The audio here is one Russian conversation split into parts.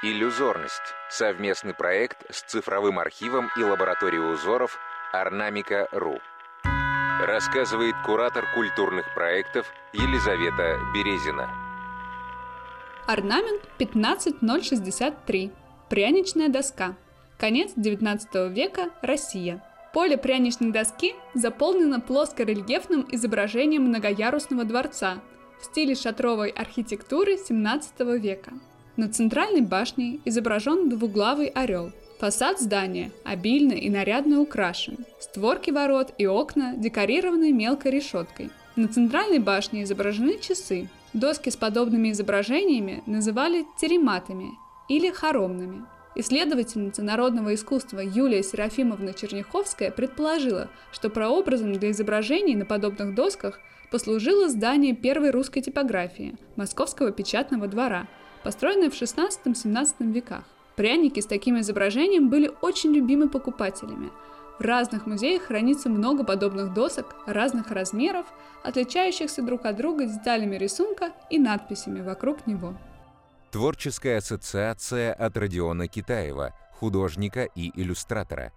Иллюзорность. Совместный проект с цифровым архивом и лабораторией узоров Орнамика.ру. Рассказывает куратор культурных проектов Елизавета Березина. Орнамент 15063. Пряничная доска. Конец 19 века. Россия. Поле пряничной доски заполнено плоско-рельефным изображением многоярусного дворца в стиле шатровой архитектуры 17 века. На центральной башне изображен двуглавый орел. Фасад здания обильно и нарядно украшен. Створки ворот и окна декорированы мелкой решеткой. На центральной башне изображены часы. Доски с подобными изображениями называли терематами или хоромными. Исследовательница народного искусства Юлия Серафимовна Черняховская предположила, что прообразом для изображений на подобных досках послужило здание первой русской типографии – Московского печатного двора – построенная в 16-17 веках. Пряники с таким изображением были очень любимы покупателями. В разных музеях хранится много подобных досок разных размеров, отличающихся друг от друга деталями рисунка и надписями вокруг него. Творческая ассоциация от Родиона Китаева, художника и иллюстратора.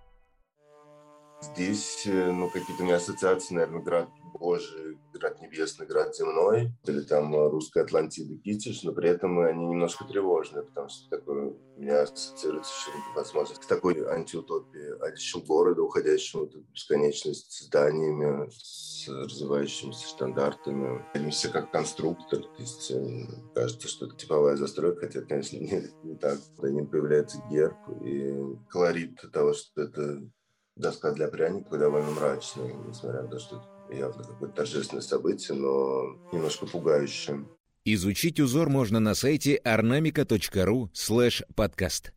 Здесь, э, ну, какие-то у меня ассоциации, наверное, град Божий, град небесный, град земной, или там русская Атлантида Китиш, но при этом они немножко тревожные, потому что такое у меня ассоциируется еще, возможно, с такой антиутопией, одичим города, уходящим в бесконечность зданиями, с развивающимися стандартами. Они все как конструктор, то есть э, кажется, что это типовая застройка, хотя, конечно, не, не так. За ним появляется герб и колорит того, что это доска для пряников довольно мрачная, несмотря на то, что это явно какое-то торжественное событие, но немножко пугающее. Изучить узор можно на сайте ornamica.ru слэш подкаст.